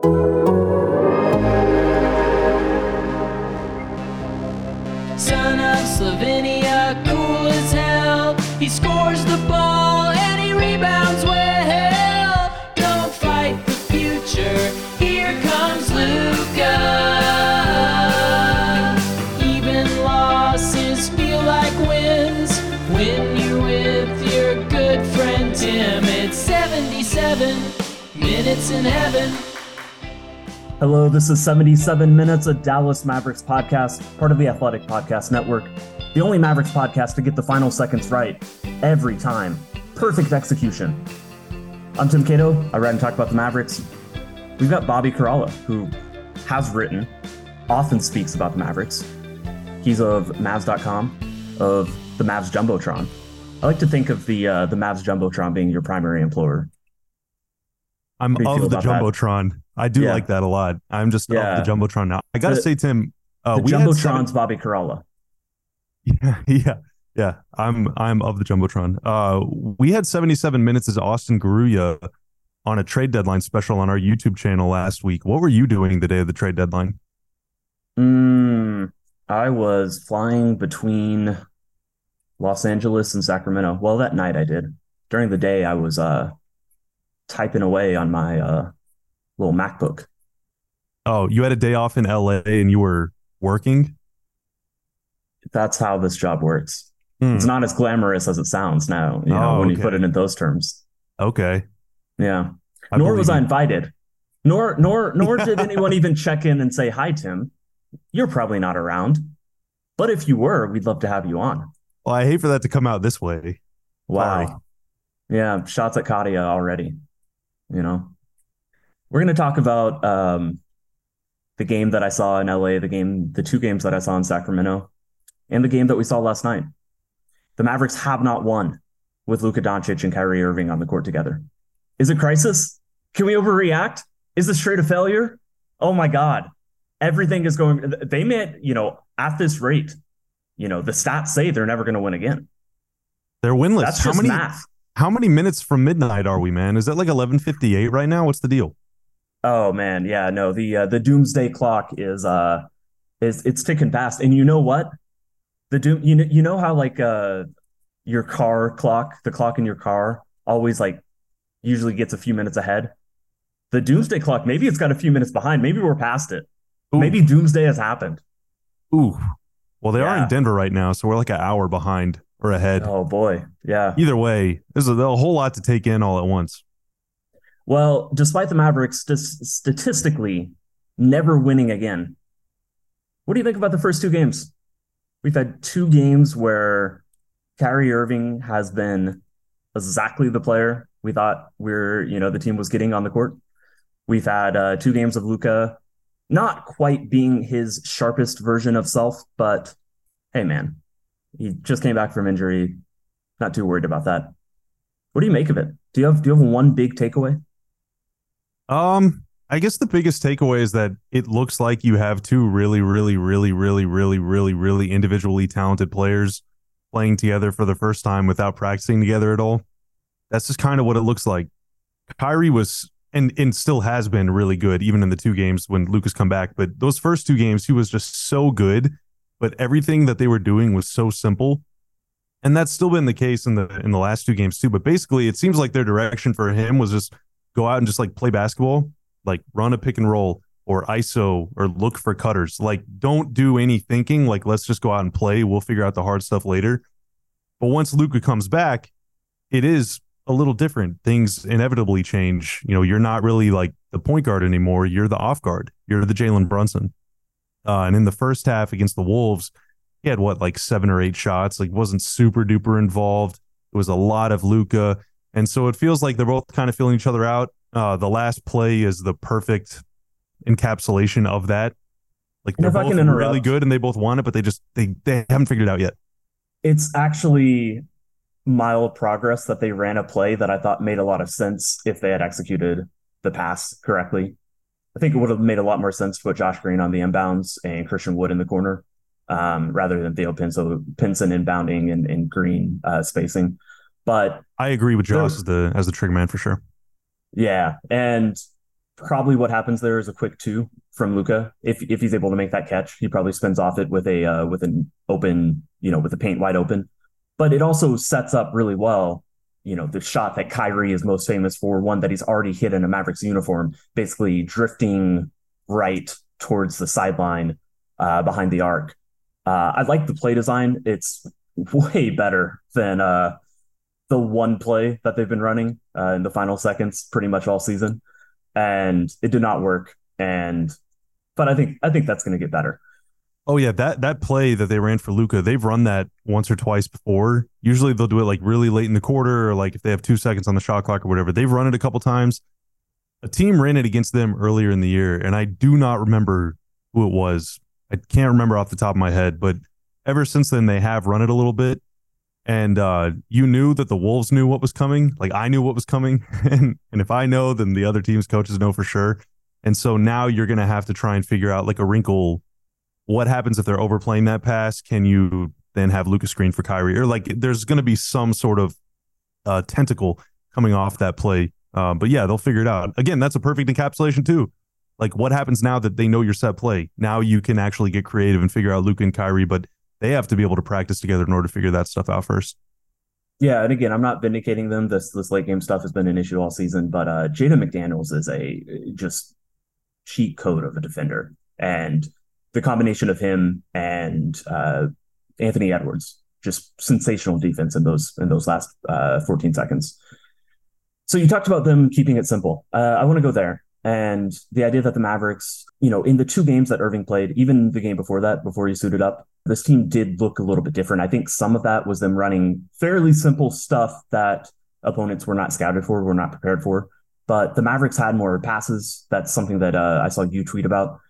Son of Slovenia, cool as hell. He scores the ball and he rebounds well. Don't fight the future. Here comes Luka. Even losses feel like wins when you're with your good friend Tim. It's 77 minutes in heaven. Hello, this is 77 Minutes, a Dallas Mavericks podcast, part of the Athletic Podcast Network. The only Mavericks podcast to get the final seconds right every time. Perfect execution. I'm Tim Cato. I write and talk about the Mavericks. We've got Bobby Karalla, who has written, often speaks about the Mavericks. He's of Mavs.com, of the Mavs Jumbotron. I like to think of the uh, the Mavs Jumbotron being your primary employer. I'm How do you feel of the Jumbotron. that? I do Yeah. like that a lot. I'm just Yeah. the jumbotron now. I gotta The- say, Tim, uh, the we Jumbotron's Bobby Karalla. seven- yeah, yeah, yeah. I'm I'm of the jumbotron. Uh, we had 77 minutes as Austin Garuya on a trade deadline special on our YouTube channel last week. What were you doing the day of the trade deadline? Mm, I was flying between Los Angeles and Sacramento. Well, that night I did. During the day, I was uh typing away on my uh little MacBook. Oh, you had a day off in LA and you were working. That's how this job works. Hmm, It's not as glamorous as it sounds now, you know, Oh, when you put it in those terms. Okay. Yeah. I nor was I invited. Nor nor nor did anyone even check in and say, "Hi, Tim. You're probably not around." But if you were, we'd love to have you on. Well, I hate for that to come out this way. Wow. Sorry. Yeah, shots at Cato already. You know, we're going to talk about um, the game that I saw in LA, the game, the two games that I saw in Sacramento, and the game that we saw last night. The Mavericks have not won with Luka Doncic and Kyrie Irving on the court together. Is it crisis? Can we overreact? Is this straight a failure? Oh my God. Everything is going, they meant, you know, at this rate, you know, the stats say they're never going to win again. They're winless. That's how just many? math. How many minutes from midnight are we, man? Is that like 11:58 right now? What's the deal? Oh man, yeah, no, the uh, the doomsday clock is uh is it's ticking fast. And you know what? The doom you know you know how like uh your car clock, the clock in your car always like usually gets a few minutes ahead. The doomsday clock, maybe it's got a few minutes behind. Maybe we're past it. Ooh. Maybe doomsday has happened. Ooh. Well, they are in Denver right now, so we're like an hour behind or ahead. Oh boy. Yeah. Either way, there's a, a whole lot to take in all at once. Well, despite the Mavericks st- statistically never winning again, what do you think about the first two games? We've had two games where Kyrie Irving has been exactly the player we thought we're, you know, the team was getting on the court. We've had uh, two games of Luka not quite being his sharpest version of self, but hey, man, he just came back from injury. Not too worried about that. What do you make of it? Do you have do you have one big takeaway? Um, I guess the biggest takeaway is that it looks like you have two really, really, really, really, really, really, really individually talented players playing together for the first time without practicing together at all. That's just kind of what it looks like. Kyrie was and and still has been really good, even in the two games when Luka's come back. But those first two games, he was just so good. But everything that they were doing was so simple. And that's still been the case in the in the last two games too. But basically, it seems like their direction for him was just go out and just like play basketball, like run a pick and roll or ISO or look for cutters. Like don't do any thinking. Like let's just go out and play. We'll figure out the hard stuff later. But once Luka comes back, it is a little different. Things inevitably change. You know, you're not really like the point guard anymore. You're the off guard. You're the Jalen Brunson. Uh, and in the first half against the Wolves, he had what like seven or eight shots. Like wasn't super duper involved. It was a lot of Luka, and so it feels like they're both kind of feeling each other out. uh, the last play is the perfect encapsulation of that. Like they're both really good and they both want it, but they just they they haven't figured it out yet. it's actually mild progress that they ran a play that I thought made a lot of sense if they had executed the pass correctly. I think it would have made a lot more sense to put Josh Green on the inbounds and Christian Wood in the corner, um, rather than Theo Pinson, Pinson inbounding and, and Green uh, spacing. But I agree with Josh as the as the trigger man for sure. yeah, and probably what happens there is a quick two from Luka. If if he's able to make that catch, he probably spins off it with a uh, with an open, you know, with the paint wide open. But it also sets up really well, you know, the shot that Kyrie is most famous for, one that he's already hit in a Mavericks uniform, basically drifting right towards the sideline uh, behind the arc. Uh, I like the play design. It's way better than uh, the one play that they've been running uh, in the final seconds pretty much all season and it did not work and but i think i think that's going to get better Oh yeah, that that play that they ran for Luka, they've run that once or twice before. Usually they'll do it like really late in the quarter, or like if they have two seconds on the shot clock or whatever. They've run it a couple times. A team ran it against them earlier in the year, and I do not remember who it was. I can't remember off the top of my head, but ever since then they have run it a little bit. And uh, you knew that the Wolves knew what was coming. Like I knew what was coming, and and if I know, then the other team's coaches know for sure. And so now you're gonna have to try and figure out like a wrinkle what happens if they're overplaying that pass? Can you then have Lucas screen for Kyrie? Or like there's going to be some sort of uh, tentacle coming off that play. Uh, but yeah, they'll figure it out. Again, that's a perfect encapsulation too. Like what happens now that they know your set play? Now you can actually get creative and figure out Luka and Kyrie, but they have to be able to practice together in order to figure that stuff out first. yeah and again i'm not vindicating them. This this late game stuff has been an issue all season but uh jaden mcdaniels is a just cheat code of a defender. And the combination of him and uh anthony edwards just sensational defense in those in those last uh 14 seconds. So you talked about them keeping it simple. Uh, i want to go there. And the idea that the mavericks you know in the two games that irving played even the game before that before he suited up this team did look a little bit different i think some of that was them running fairly simple stuff that opponents were not scouted for were not prepared for but the mavericks had more passes that's something that uh, i saw you tweet about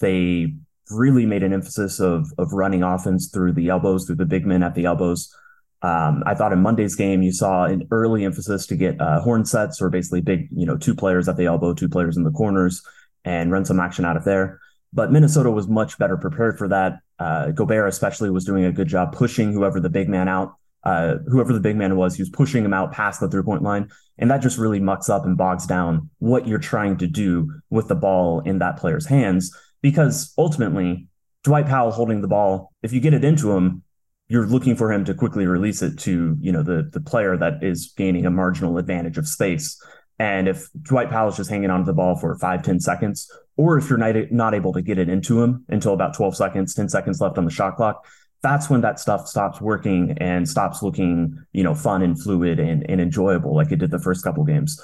they really made an emphasis of of running offense through the elbows, through the big men at the elbows. Um, I thought in Monday's game you saw an early emphasis to get uh, horn sets, or basically big, you know, two players at the elbow, two players in the corners, and run some action out of there. But Minnesota was much better prepared for that. Uh, Gobert especially was doing a good job pushing whoever the big man out, uh, whoever the big man was, he was pushing him out past the three point line, and that just really mucks up and bogs down what you're trying to do with the ball in that player's hands because ultimately Dwight Powell holding the ball, if you get it into him, you're looking for him to quickly release it to, you know, the the player that is gaining a marginal advantage of space. And if Dwight Powell is just hanging onto the ball for five, 10 seconds, or if you're not, not able to get it into him until about 12 seconds, 10 seconds left on the shot clock, that's when that stuff stops working and stops looking, you know, fun and fluid and, and enjoyable like it did the first couple games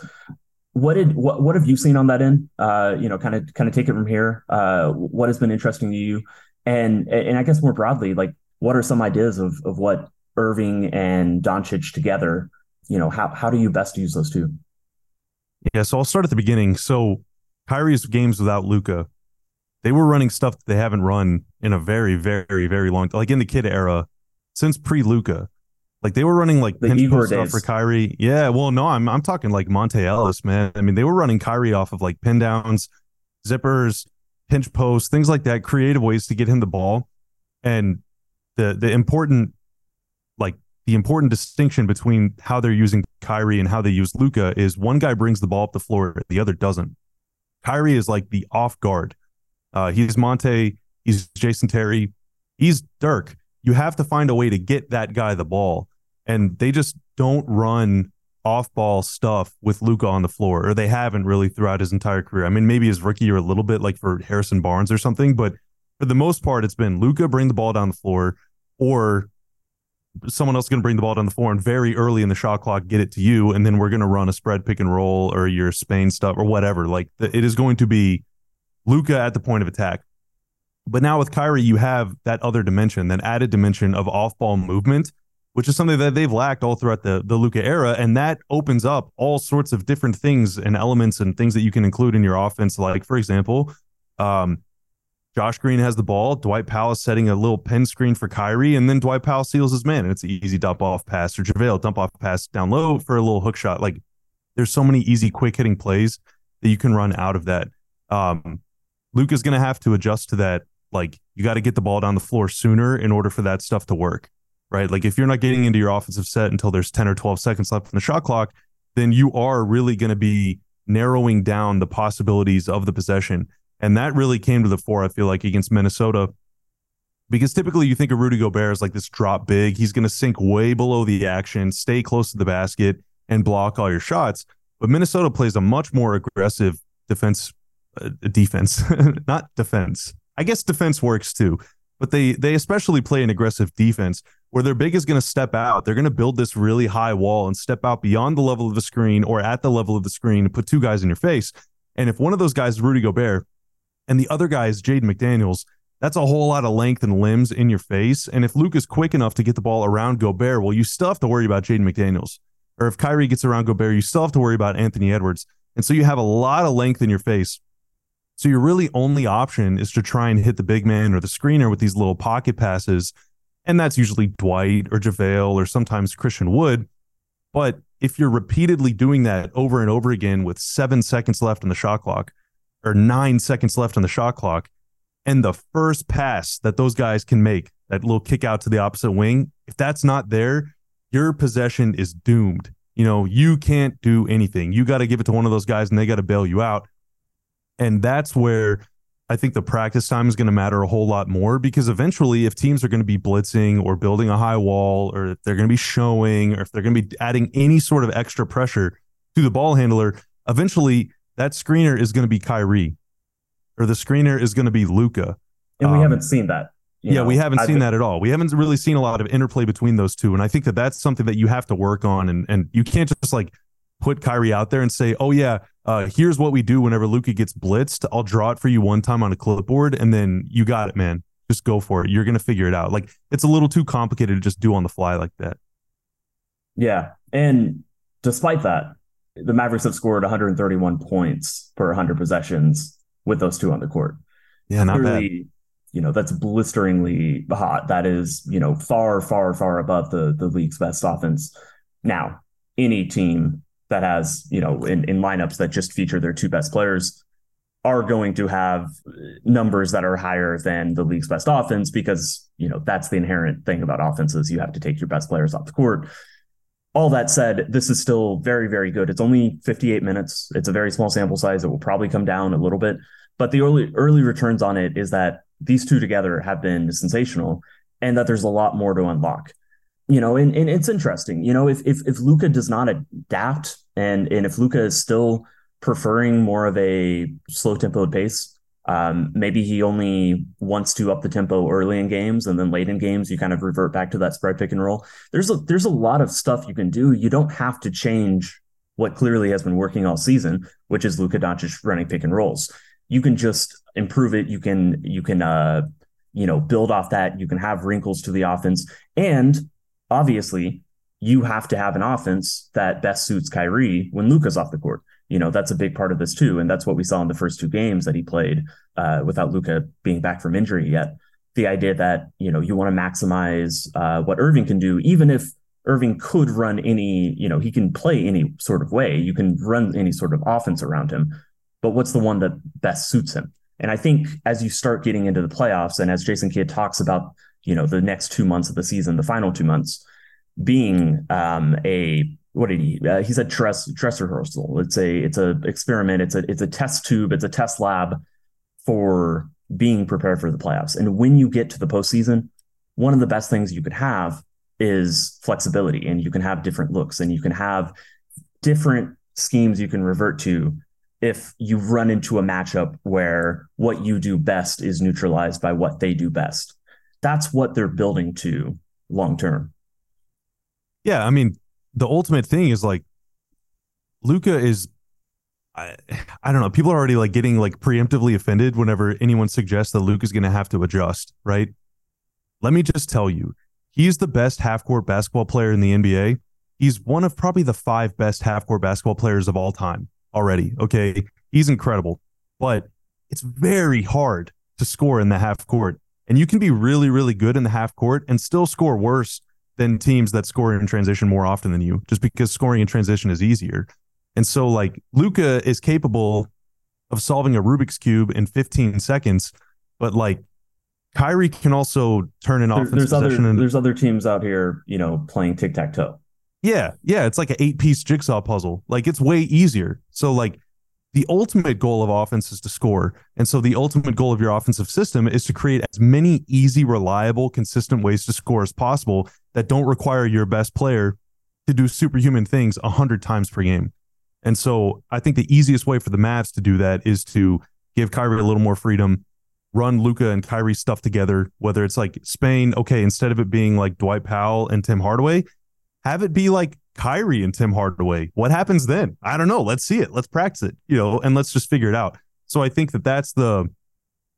what did what what have you seen on that end? Uh, you know, kind of kind of take it from here. Uh, what has been interesting to you, and and I guess more broadly, like what are some ideas of of what Irving and Doncic together? You know, how how do you best use those two? Yeah, so I'll start at the beginning. So Kyrie's games without Luka, they were running stuff that they haven't run in a very, very, very long like in the Kidd era since pre Luka. Like they were running like The pinch post stuff for Kyrie. Yeah, well, no, I'm I'm talking like Monta Ellis, man. I mean, they were running Kyrie off of like pin downs, zippers, pinch posts, things like that, creative ways to get him the ball. And the the important the important distinction between how they're using Kyrie and how they use Luka is one guy brings the ball up the floor, the other doesn't. Kyrie is like the off guard. Uh, he's Monta, he's Jason Terry, he's Dirk. You have to find a way to get that guy the ball. And they just don't run off ball stuff with Luka on the floor, or they haven't really throughout his entire career. I mean, maybe his rookie year a little bit like for Harrison Barnes or something, but for the most part, it's been Luka bring the ball down the floor, or someone else is going to bring the ball down the floor and very early in the shot clock get it to you, and then we're going to run a spread pick and roll or your Spain stuff or whatever. Like it is going to be Luka at the point of attack. But now with Kyrie, you have that other dimension, that added dimension of off ball movement which is something that they've lacked all throughout the the Luka era, and that opens up all sorts of different things and elements and things that you can include in your offense. Like for example, um, Josh Green has the ball. Dwight Powell is setting a little pin screen for Kyrie, and then Dwight Powell seals his man, and it's an easy dump off pass or JaVale dump off pass down low for a little hook shot. Like there's so many easy, quick hitting plays that you can run out of that. Um, Luke is going to have to adjust to that. Like you got to get the ball down the floor sooner in order for that stuff to work, right? Like if you're not getting into your offensive set until there's 10 or 12 seconds left in the shot clock, then you are really going to be narrowing down the possibilities of the possession. And that really came to the fore, I feel like, against Minnesota. Because typically you think of Rudy Gobert as like this drop big. He's going to sink way below the action, stay close to the basket, and block all your shots. But Minnesota plays a much more aggressive defense, uh, defense, not defense. I guess defense works too, but they they especially play an aggressive defense where their big is going to step out. They're going to build this really high wall and step out beyond the level of the screen or at the level of the screen and put two guys in your face. And if one of those guys is Rudy Gobert, and the other guy is Jaden McDaniels. That's a whole lot of length and limbs in your face. And if Luke is quick enough to get the ball around Gobert, well, you still have to worry about Jaden McDaniels. Or if Kyrie gets around Gobert, you still have to worry about Anthony Edwards. And so you have a lot of length in your face. So your really only option is to try and hit the big man or the screener with these little pocket passes. And that's usually Dwight or JaVale or sometimes Christian Wood. But if you're repeatedly doing that over and over again with seven seconds left in the shot clock, or nine seconds left on the shot clock. And the first pass that those guys can make, that little kick out to the opposite wing, if that's not there, your possession is doomed. You know, you can't do anything. You got to give it to one of those guys and they got to bail you out. And that's where I think the practice time is going to matter a whole lot more because eventually, if teams are going to be blitzing or building a high wall, or if they're going to be showing, or if they're going to be adding any sort of extra pressure to the ball handler, eventually that screener is going to be Kyrie or the screener is going to be Luka. And we um, haven't seen that. yeah, know, we haven't I've seen been, that at all. We haven't really seen a lot of interplay between those two. And I think that that's something that you have to work on. And, and you can't just like put Kyrie out there and say, oh, yeah, uh, here's what we do whenever Luka gets blitzed. I'll draw it for you one time on a clipboard and then you got it, man. Just go for it. You're going to figure it out. Like it's a little too complicated to just do on the fly like that. Yeah. And despite that, the Mavericks have scored 131 points per 100 possessions with those two on the court. Yeah, not Clearly, bad. You know, that's blisteringly hot. That is, you know, far, far, far above the the league's best offense. Now, any team that has, you know, in, in lineups that just feature their two best players are going to have numbers that are higher than the league's best offense because, you know, that's the inherent thing about offenses. You have to take your best players off the court all that said, this is still very, very good. It's only 58 minutes. It's a very small sample size. It will probably come down a little bit, but the early early returns on it is that these two together have been sensational, and that there's a lot more to unlock. You know, and, and it's interesting. You know, if if if Luka does not adapt, and and if Luka is still preferring more of a slow tempoed pace, um, maybe he only wants to up the tempo early in games, and then late in games you kind of revert back to that spread pick and roll. There's a there's a lot of stuff you can do. You don't have to change what clearly has been working all season, which is Luka Doncic running pick and rolls. You can just improve it. You can you can uh you know build off that. You can have wrinkles to the offense, and obviously you have to have an offense that best suits Kyrie when Luka's off the court you know that's a big part of this too, and that's what we saw in the first two games that he played uh, without luka being back from injury yet. The idea that you know you want to maximize uh, what Irving can do, even if Irving could run any, you know, he can play any sort of way. You can run any sort of offense around him, but what's the one that best suits him? And I think as you start getting into the playoffs, and as Jason Kidd talks about, you know, the next two months of the season, the final two months, being um, a what did he? Uh, he said dress dress rehearsal. It's a it's a experiment. It's a it's a test tube. It's a test lab for being prepared for the playoffs. And when you get to the postseason, one of the best things you could have is flexibility, and you can have different looks, and you can have different schemes you can revert to if you've run into a matchup where what you do best is neutralized by what they do best. That's what they're building to long term. Yeah, I mean, the ultimate thing is like Luka is I, I don't know. People are already like getting like preemptively offended whenever anyone suggests that Luke is going to have to adjust, right? Let me just tell you, He's the best half court basketball player in the NBA. He's one of probably the five best half court basketball players of all time already. Okay. He's incredible, but it's very hard to score in the half court. And you can be really, really good in the half court and still score worse than teams that score in transition more often than you, just because scoring in transition is easier. And so, like, Luka is capable of solving a Rubik's Cube in 15 seconds, but like, Kyrie can also turn an offense there's other there's other teams out here, you know, playing tic tac toe. Yeah, yeah, it's like an eight piece jigsaw puzzle. Like it's way easier. So like the ultimate goal of offense is to score. And so the ultimate goal of your offensive system is to create as many easy, reliable, consistent ways to score as possible that don't require your best player to do superhuman things a hundred times per game. And so I think the easiest way for the Mavs to do that is to give Kyrie a little more freedom, run Luka and Kyrie stuff together, whether it's like Spain, okay, instead of it being like Dwight Powell and Tim Hardaway, have it be like Kyrie and Tim Hardaway. What happens then? I don't know. Let's see it. Let's practice it, you know, and let's just figure it out. So I think that that's the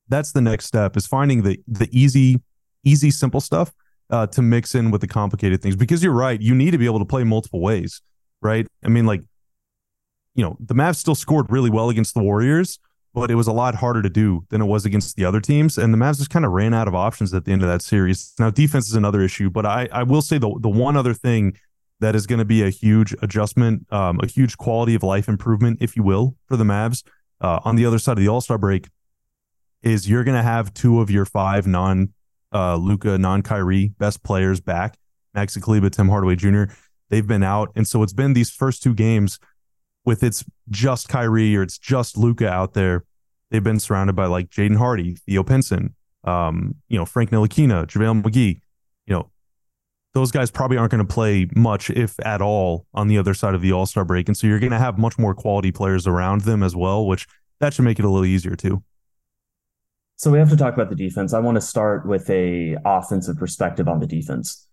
that's the next step is finding the the easy easy simple stuff uh, to mix in with the complicated things because you're right. You need to be able to play multiple ways, right? I mean, like you know, the Mavs still scored really well against the Warriors, but it was a lot harder to do than it was against the other teams. And the Mavs just kind of ran out of options at the end of that series. Now, defense is another issue, but I, I will say the, the one other thing that is going to be a huge adjustment, um, a huge quality of life improvement, if you will, for the Mavs uh, on the other side of the All Star break is you're going to have two of your five non uh, Luka, non Kyrie best players back, Maxi Kleber, Tim Hardaway Jr. They've been out. And so it's been these first two games with it's just Kyrie or it's just Luka out there, they've been surrounded by like Jaden Hardy, Theo Pinson, um, you know, Frank Ntilikina, JaVale McGee. Those guys probably aren't going to play much, if at all, on the other side of the All Star break, and so you're going to have much more quality players around them as well, which that should make it a little easier too. So we have to talk about the defense. I want to start with a offensive perspective on the defense.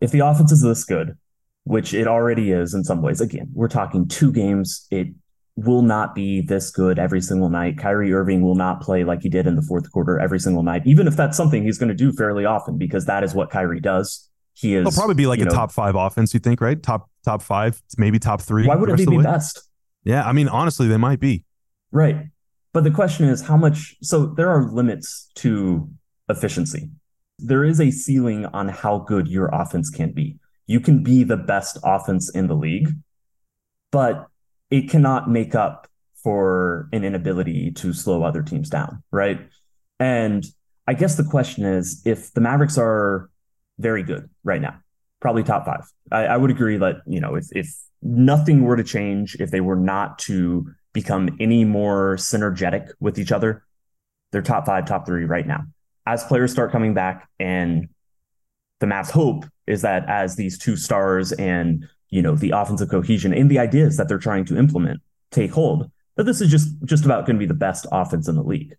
If the offense is this good, which it already is in some ways, again, we're talking two games. It will not be this good every single night. Kyrie Irving will not play like he did in the fourth quarter every single night, even if that's something he's going to do fairly often, because that is what Kyrie does. He is It'll probably be like a know, top five offense, you think, right? Top top five, maybe top three. Why wouldn't they be the best? Yeah, I mean, honestly, they might be. Right. But the question is how much so there are limits to efficiency. There is a ceiling on how good your offense can be. You can be the best offense in the league, but it cannot make up for an inability to slow other teams down, right? And I guess the question is if the Mavericks are very good right now, probably top five. I, I would agree that, you know, if if nothing were to change, if they were not to become any more synergetic with each other, they're top five, top three right now. As players start coming back, and the Mavs' hope is that as these two stars and you know the offensive cohesion and the ideas that they're trying to implement take hold, that this is just just about going to be the best offense in the league.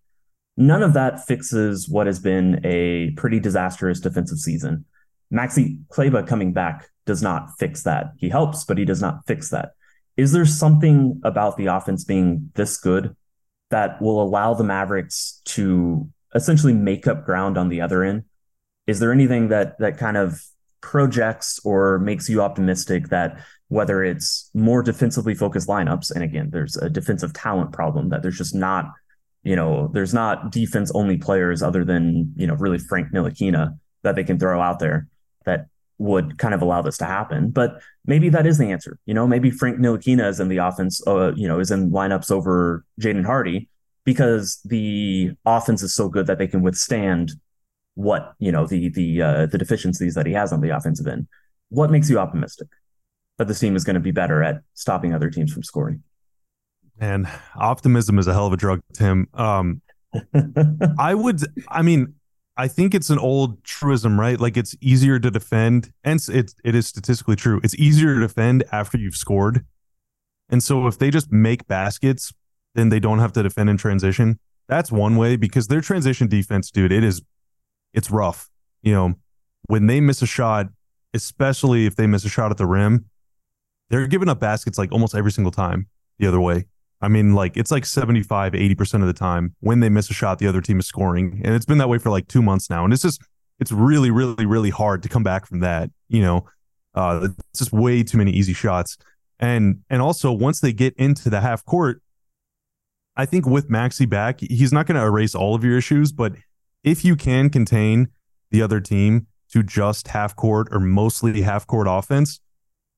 None of that fixes what has been a pretty disastrous defensive season. Maxi Kleber coming back does not fix that. He helps, but he does not fix that. Is there something about the offense being this good that will allow the Mavericks to essentially make up ground on the other end? Is there anything that that kind of projects or makes you optimistic that whether it's more defensively focused lineups, and again, there's a defensive talent problem that there's just not, you know, there's not defense only players other than, you know, really Frank Ntilikina that they can throw out there that would kind of allow this to happen. But maybe that is the answer. You know, maybe Frank Ntilikina is in the offense, uh, you know, is in lineups over Jaden Hardy because the offense is so good that they can withstand what you know the the uh, the deficiencies that he has on the offensive end. What makes you optimistic that this team is going to be better at stopping other teams from scoring? And optimism is a hell of a drug, Tim. Um, I would, I mean, I think it's an old truism, right? Like it's easier to defend, and it it is statistically true. It's easier to defend after you've scored, and so if they just make baskets, then they don't have to defend in transition. That's one way because their transition defense, dude, it is, it's rough. You know, when they miss a shot, especially if they miss a shot at the rim, they're giving up baskets like almost every single time the other way. I mean, like it's like 75, 80% of the time when they miss a shot, the other team is scoring. And it's been that way for like two months now. And it's just, it's really, really, really hard to come back from that. You know, uh, it's just way too many easy shots. And and also once they get into the half court, I think with Maxi back, he's not going to erase all of your issues, but if you can contain the other team to just half court or mostly half court offense,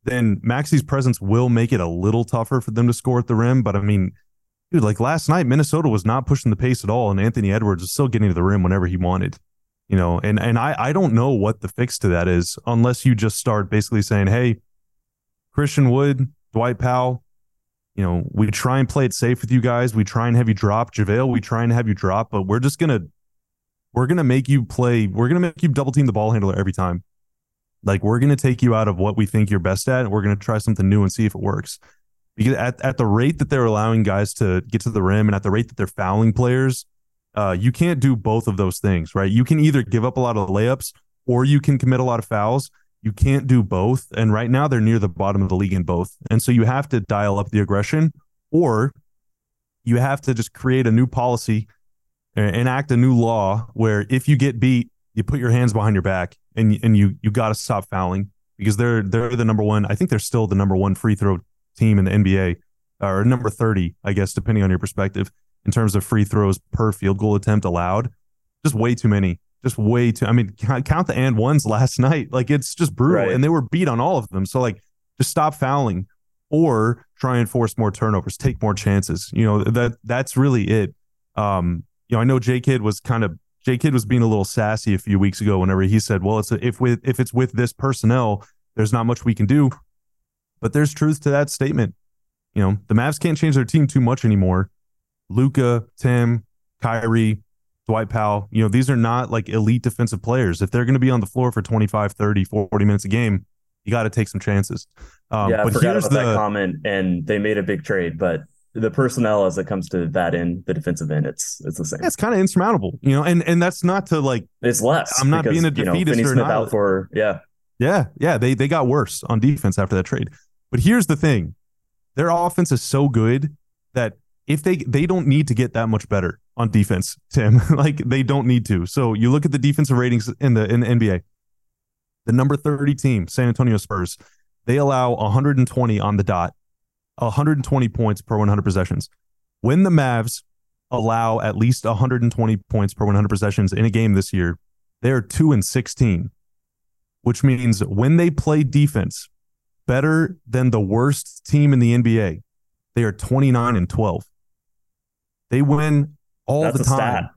then Maxi's presence will make it a little tougher for them to score at the rim. But I mean, dude, like last night, Minnesota was not pushing the pace at all, and Anthony Edwards was still getting to the rim whenever he wanted. You know, and and I I don't know what the fix to that is unless you just start basically saying, hey, Christian Wood, Dwight Powell, you know, we try and play it safe with you guys. We try and have you drop JaVale. We try and have you drop, but we're just gonna we're gonna make you play. We're gonna make you double team the ball handler every time. Like we're gonna take you out of what we think you're best at, and we're gonna try something new and see if it works. Because at, at the rate that they're allowing guys to get to the rim, and at the rate that they're fouling players, uh, you can't do both of those things, right? You can either give up a lot of layups or you can commit a lot of fouls. You can't do both. And right now they're near the bottom of the league in both. And so you have to dial up the aggression or you have to just create a new policy enact a new law where if you get beat, you put your hands behind your back and and you you got to stop fouling because they're they're the number one. I think they're still the number one free throw team in the NBA or number 30, I guess, depending on your perspective in terms of free throws per field goal attempt allowed. Just way too many just way too. I mean, count the and ones last night. Like it's just brutal, right. and they were beat on all of them. So like, just stop fouling, or try and force more turnovers, take more chances. You know that that's really it. Um, you know, I know J Kidd was kind of J Kidd was being a little sassy a few weeks ago whenever he said, "Well, it's a, if with if it's with this personnel, there's not much we can do." But there's truth to that statement. You know, the Mavs can't change their team too much anymore. Luka, Tim, Kyrie, Dwight Powell, you know, these are not like elite defensive players. If they're going to be on the floor for 25, 30, 40 minutes a game, you got to take some chances. Um, yeah, I but forgot about the, that comment, and they made a big trade, but the personnel as it comes to that end, the defensive end, it's it's the same. it's kind of insurmountable, you know, and and that's not to like it's less. I'm not because, being a defeatist you know, or not. Out for yeah, yeah, yeah. They they got worse on defense after that trade. But here's the thing, their offense is so good that if they they don't need to get that much better on defense, Tim. like they don't need to. So you look at the defensive ratings in the in the NBA. The number 30 team, San Antonio Spurs, they allow 120 on the dot, 120 points per 100 possessions. When the Mavs allow at least 120 points per 100 possessions in a game this year, they're 2 and 16, which means when they play defense better than the worst team in the NBA, they are 29 and 12. They win all That's the time.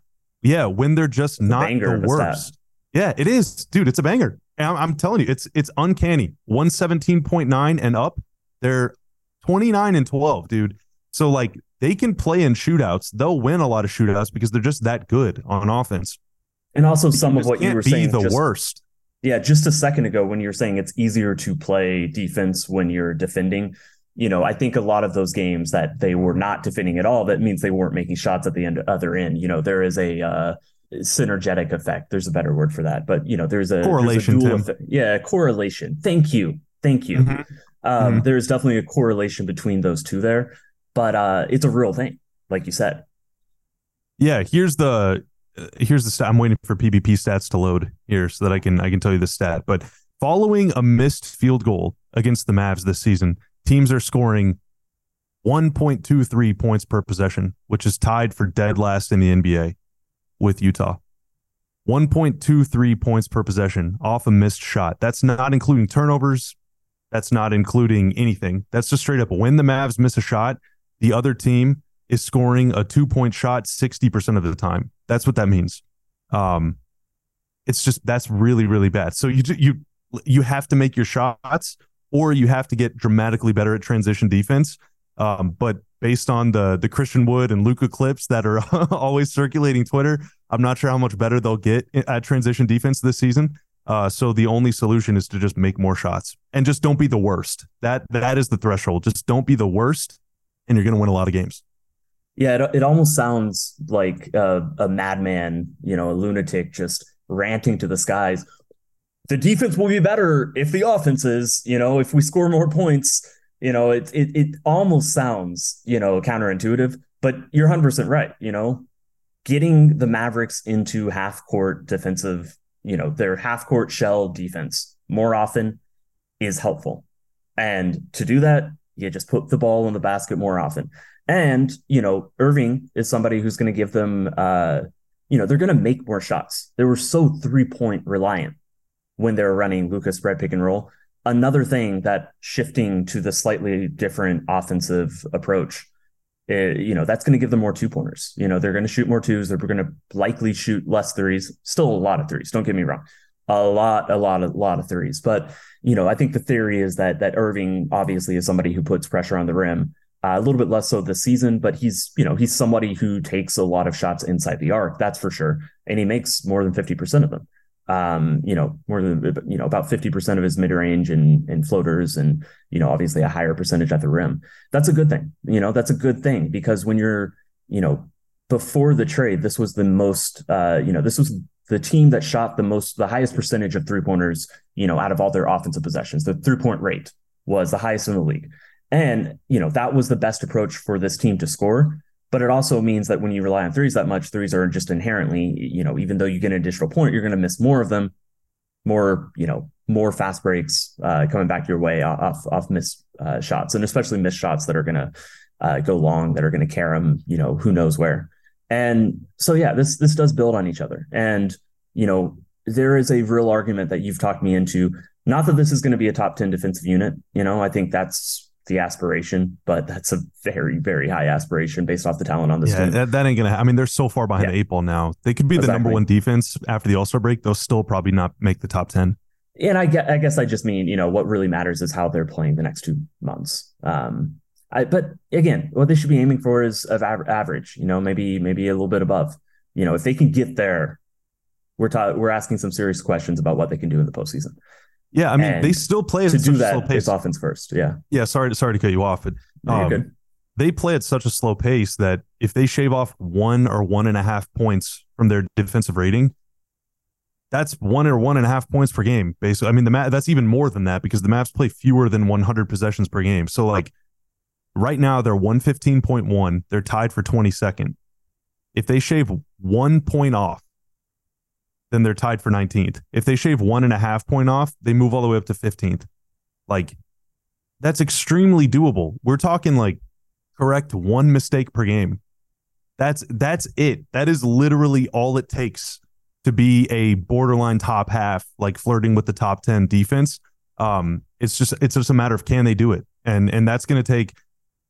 Yeah, when they're just it's not the worst. Yeah, it is, dude. It's a banger. I'm, I'm telling you, it's it's uncanny. 117.9 and up. They're 29 and 12, dude. So like they can play in shootouts. They'll win a lot of shootouts because they're just that good on offense. And also some of what you were saying the just, worst. Yeah, just a second ago when you're saying it's easier to play defense when you're defending you know, I think a lot of those games that they were not defending at all, that means they weren't making shots at the end other end. You know, there is a uh, synergetic effect. There's a better word for that, but you know, there's a correlation. There's a yeah, correlation. Thank you, thank you. Mm-hmm. Um, mm-hmm. There's definitely a correlation between those two there, but uh, it's a real thing, like you said. Yeah, here's the here's the stat. I'm waiting for PBP stats to load here so that I can I can tell you the stat. But following a missed field goal against the Mavs this season, teams are scoring 1.23 points per possession, which is tied for dead last in the NBA with Utah. 1.23 points per possession off a missed shot. That's not including turnovers. That's not including anything. That's just straight up when the Mavs miss a shot, the other team is scoring a two point shot 60% of the time. That's what that means. Um, it's just that's really, really bad. So you, you, you have to make your shots or you have to get dramatically better at transition defense. Um, but based on the the Christian Wood and Luka clips that are always circulating Twitter, I'm not sure how much better they'll get at transition defense this season. Uh, so the only solution is to just make more shots and just don't be the worst. That that is the threshold. Just don't be the worst, and you're going to win a lot of games. Yeah, it, it almost sounds like a, a madman, you know, a lunatic just ranting to the skies the defense will be better if the offense is, you know, if we score more points, you know, it it it almost sounds, you know, counterintuitive, but you're 100% right, you know. Getting the Mavericks into half court defensive you know, their half court shell defense more often is helpful. And to do that, you just put the ball in the basket more often. And, you know, Irving is somebody who's going to give them, uh, you know, they're going to make more shots. They were so three point reliant when they were running Luka's spread pick and roll. Another thing that shifting to the slightly different offensive approach, it, you know, that's going to give them more two pointers. You know, they're going to shoot more twos. They're going to likely shoot less threes. Still a lot of threes. Don't get me wrong, a lot, a lot, a lot of threes. But you know, I think the theory is that that Irving obviously is somebody who puts pressure on the rim. Uh, a little bit less so this season, but he's you know he's somebody who takes a lot of shots inside the arc. That's for sure, and he makes more than fifty percent of them. Um, you know, more than you know about fifty percent of his mid range and and floaters, and you know obviously a higher percentage at the rim. That's a good thing. You know, that's a good thing because when you're you know before the trade, this was the most uh, you know this was the team that shot the most, the highest percentage of three pointers, you know, out of all their offensive possessions. The three point rate was the highest in the league. And, you know, that was the best approach for this team to score. But it also means that when you rely on threes that much, threes are just inherently, you know, even though you get an additional point, you're going to miss more of them, more, you know, more fast breaks uh, coming back your way off off missed uh, shots, and especially missed shots that are going to uh, go long, that are going to carry them, you know, who knows where. And so yeah, this this does build on each other. And you know, there is a real argument that you've talked me into. Not that this is going to be a top 10 defensive unit. You know, I think that's the aspiration, but that's a very, very high aspiration based off the talent on this yeah, team. That, that ain't gonna. Ha- I mean, they're so far behind Yeah. the eight ball now. They could be the number one defense after the All Star break. They'll still probably not make the top ten. and I guess, I guess I just mean, you know, what really matters is how they're playing the next two months. Um, I, but again, what they should be aiming for is of aver- average, you know, maybe, maybe a little bit above, you know, if they can get there, we're ta- we're asking some serious questions about what they can do in the postseason Yeah, I mean, And they still play at to do a slow that. pace. It's offense first. Yeah. Yeah, sorry to sorry to cut you off, but No, um, good. they play at such a slow pace that if they shave off one or one and a half points from their defensive rating, that's one or one and a half points per game. Basically, I mean the Ma- that's even more than that because the Mavs play fewer than 100 possessions per game. So like right now they're 115.1. They're tied for 22nd. If they shave one point off, then they're tied for 19th. If they shave one and a half point off, they move all the way up to 15th. Like that's extremely doable. We're talking like correct one mistake per game. That's that's it. That is literally all it takes to be a borderline top half, like flirting with the top 10 defense. Um, it's just it's just a matter of can they do it? And and that's gonna take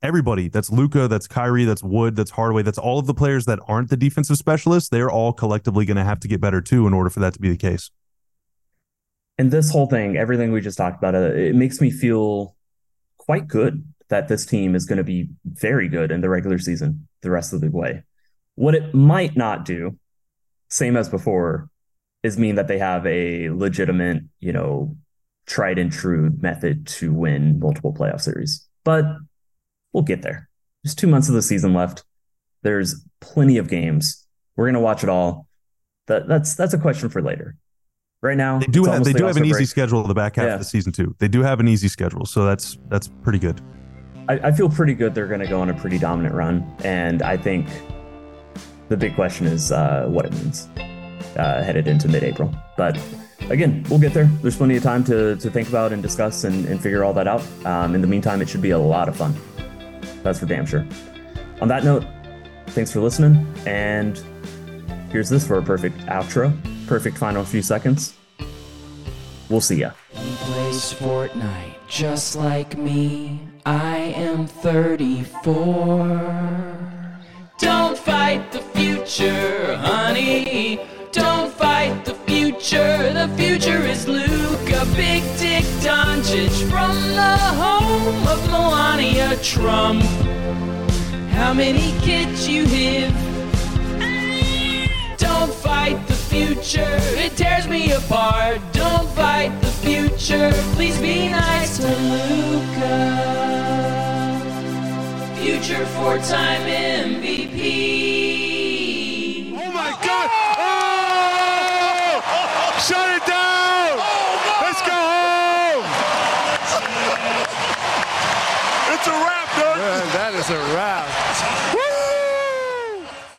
everybody. That's Luka, that's Kyrie, that's Wood, that's Hardaway, that's all of the players that aren't the defensive specialists. They're all collectively gonna have to get better too in order for that to be the case. And this whole thing, everything we just talked about, uh, it makes me feel quite good that this team is going to be very good in the regular season the rest of the way. What it might not do, same as before, is mean that they have a legitimate, you know, tried and true method to win multiple playoff series. But we'll get there. There's two months of the season left. There's plenty of games. We're gonna watch it all. That that's that's a question for later. Right now, They do have they do have an All-Star easy schedule in the back half Yeah. of the season too. They do have an easy schedule, so that's that's pretty good. I, I feel pretty good they're going to go on a pretty dominant run. And I think the big question is uh, what it means uh, headed into mid April. But again, we'll get there. There's plenty of time to, to think about and discuss and, and figure all that out. Um, in the meantime, it should be a lot of fun. That's for damn sure. On that note, thanks for listening. And here's this for a perfect outro, perfect final few seconds. We'll see ya. He plays Fortnite just like me. I am 34. Don't fight the future, honey. Don't fight the The future is Luka, Big Dick Doncic from the home of Melania Trump. How many kids you have? Don't fight the future, it tears me apart. Don't fight the future, please be nice to Luka. Future four time MVP. Shut it down! Oh, Let's go home! it's a wrap, dude. Man, that is a wrap. Woo!